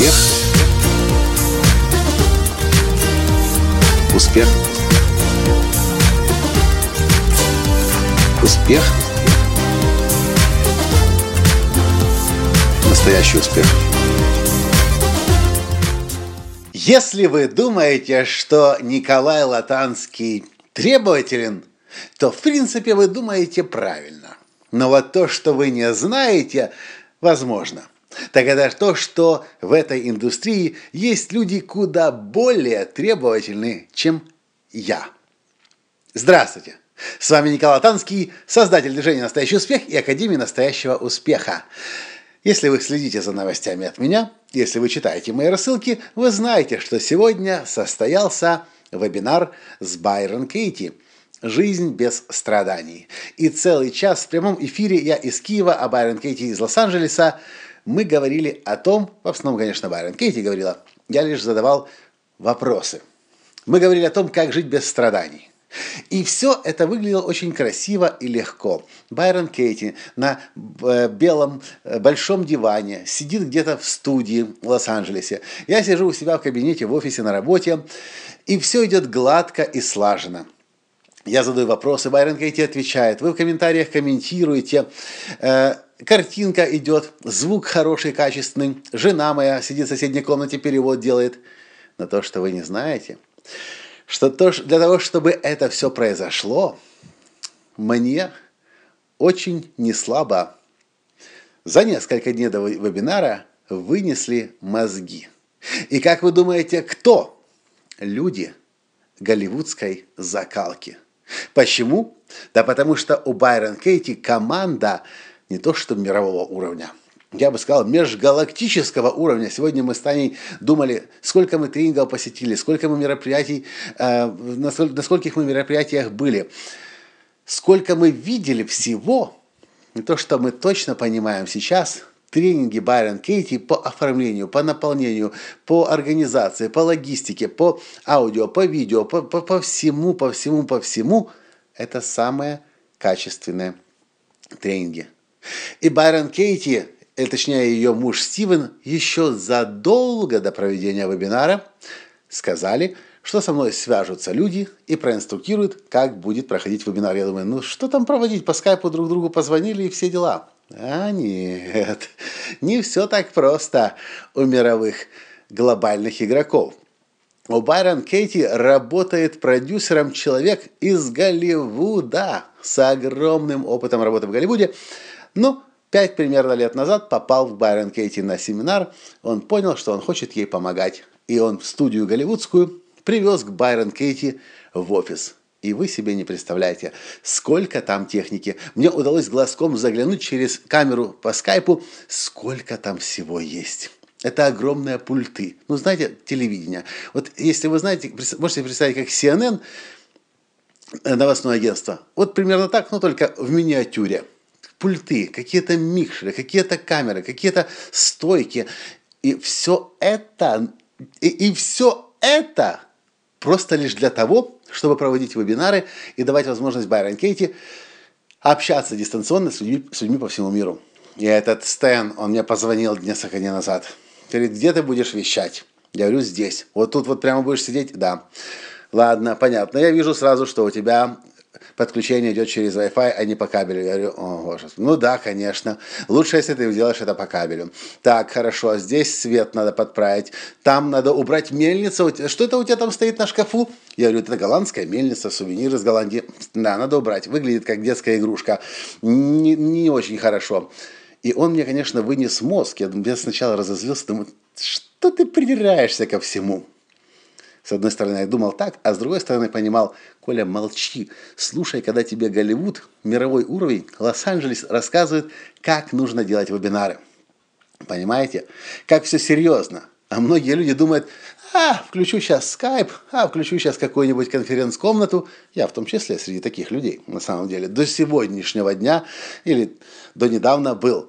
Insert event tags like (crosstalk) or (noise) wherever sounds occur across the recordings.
Успех. Успех. Успех. Настоящий успех. Если вы думаете, что Николай Латанский требователен, то в принципе вы думаете правильно. Но вот то, что вы не знаете, возможно. Так это то, что в этой индустрии есть люди куда более требовательные, чем я. Здравствуйте! С вами Николай Танский, создатель движения «Настоящий успех» и Академии настоящего успеха. Если вы следите за новостями от меня, если вы читаете мои рассылки, вы знаете, что сегодня состоялся вебинар с Байрон Кейти «Жизнь без страданий». И целый час в прямом эфире я из Киева, а Байрон Кейти из Лос-Анджелеса мы говорили о том, в основном, конечно, Байрон Кейти говорила, я лишь задавал вопросы. Мы говорили о том, как жить без страданий. И все это выглядело очень красиво и легко. Байрон Кейти на э, белом э, большом диване сидит где-то в студии в Лос-Анджелесе. Я сижу у себя в кабинете, в офисе, на работе, и все идет гладко и слаженно. Я задаю вопросы, Байрон Кейти отвечает, вы в комментариях комментируете, э, картинка идет, звук хороший, качественный, жена моя сидит в соседней комнате, перевод делает. Но то, что вы не знаете – что то, для того, чтобы это все произошло, мне очень неслабо за несколько дней до вебинара вынесли мозги. И как вы думаете, кто? Люди голливудской закалки. Почему? Да потому что у Байрон Кейти команда не то что мирового уровня – я бы сказал, межгалактического уровня. Сегодня мы с Таней думали, сколько мы тренингов посетили, сколько мы мероприятий, э, на, сколь, на скольких мы мероприятиях были, сколько мы видели всего, и то, что мы точно понимаем сейчас, тренинги Байрон Кейти по оформлению, по наполнению, по организации, по логистике, по аудио, по видео, по, по, по всему, по всему, по всему, это самые качественные тренинги. И Байрон Кейти или точнее ее муж Стивен, еще задолго до проведения вебинара сказали, что со мной свяжутся люди и проинструктируют, как будет проходить вебинар. Я думаю, ну что там проводить, по скайпу друг другу позвонили и все дела. А нет, (laughs) не все так просто у мировых глобальных игроков. У Байрон Кейти работает продюсером человек из Голливуда с огромным опытом работы в Голливуде. Ну, Пять примерно лет назад попал в Байрон Кейти на семинар. Он понял, что он хочет ей помогать. И он в студию голливудскую привез к Байрон Кейти в офис. И вы себе не представляете, сколько там техники. Мне удалось глазком заглянуть через камеру по скайпу, сколько там всего есть. Это огромные пульты. Ну, знаете, телевидение. Вот если вы знаете, можете представить, как CNN, э, новостное агентство. Вот примерно так, но только в миниатюре пульты, какие-то микшеры, какие-то камеры, какие-то стойки. И все это, и, и все это просто лишь для того, чтобы проводить вебинары и давать возможность Байрон Кейти общаться дистанционно с людьми, с людьми по всему миру. И этот Стэн, он мне позвонил несколько дней назад. Говорит, где ты будешь вещать? Я говорю, здесь. Вот тут вот прямо будешь сидеть? Да. Ладно, понятно. Я вижу сразу, что у тебя подключение идет через Wi-Fi, а не по кабелю. Я говорю, о, боже. Ну да, конечно. Лучше, если ты делаешь это по кабелю. Так, хорошо, здесь свет надо подправить. Там надо убрать мельницу. Что это у тебя там стоит на шкафу? Я говорю, это голландская мельница, сувенир из Голландии. Да, надо убрать. Выглядит как детская игрушка. Не, не очень хорошо. И он мне, конечно, вынес мозг. Я, я сначала разозлился, думаю, что ты придираешься ко всему? С одной стороны, я думал так, а с другой стороны, понимал, Коля, молчи, слушай, когда тебе Голливуд, мировой уровень, Лос-Анджелес рассказывает, как нужно делать вебинары. Понимаете? Как все серьезно. А многие люди думают, а, включу сейчас скайп, а, включу сейчас какую-нибудь конференц-комнату. Я в том числе среди таких людей, на самом деле, до сегодняшнего дня или до недавно был.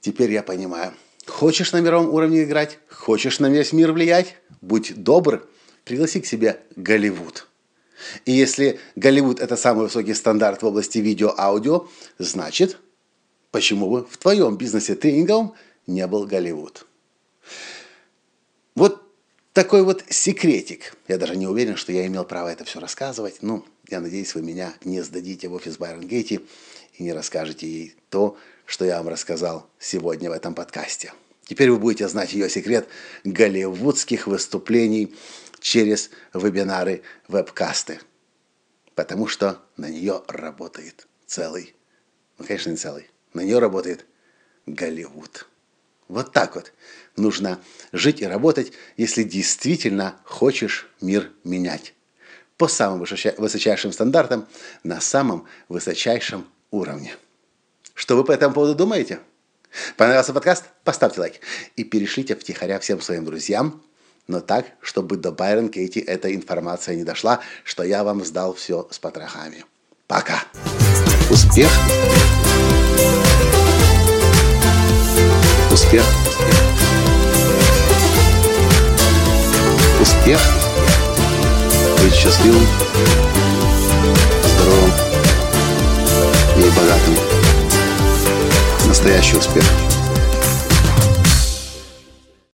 Теперь я понимаю. Хочешь на мировом уровне играть? Хочешь на весь мир влиять? Будь добр, пригласи к себе Голливуд. И если Голливуд – это самый высокий стандарт в области видео-аудио, значит, почему бы в твоем бизнесе тренинговом не был Голливуд? Вот такой вот секретик. Я даже не уверен, что я имел право это все рассказывать. Ну, я надеюсь, вы меня не сдадите в офис Байрон Гейти и не расскажете ей то, что я вам рассказал сегодня в этом подкасте. Теперь вы будете знать ее секрет голливудских выступлений через вебинары, вебкасты. Потому что на нее работает целый, ну, конечно, не целый, на нее работает Голливуд. Вот так вот нужно жить и работать, если действительно хочешь мир менять. По самым высочайшим стандартам, на самом высочайшем уровне. Что вы по этому поводу думаете? Понравился подкаст? Поставьте лайк. И перешлите втихаря всем своим друзьям, но так, чтобы до Байрон Кейти эта информация не дошла, что я вам сдал все с потрохами. Пока! Успех! Успех! Успех! Быть счастливым, здоровым и богатым. Настоящий успех!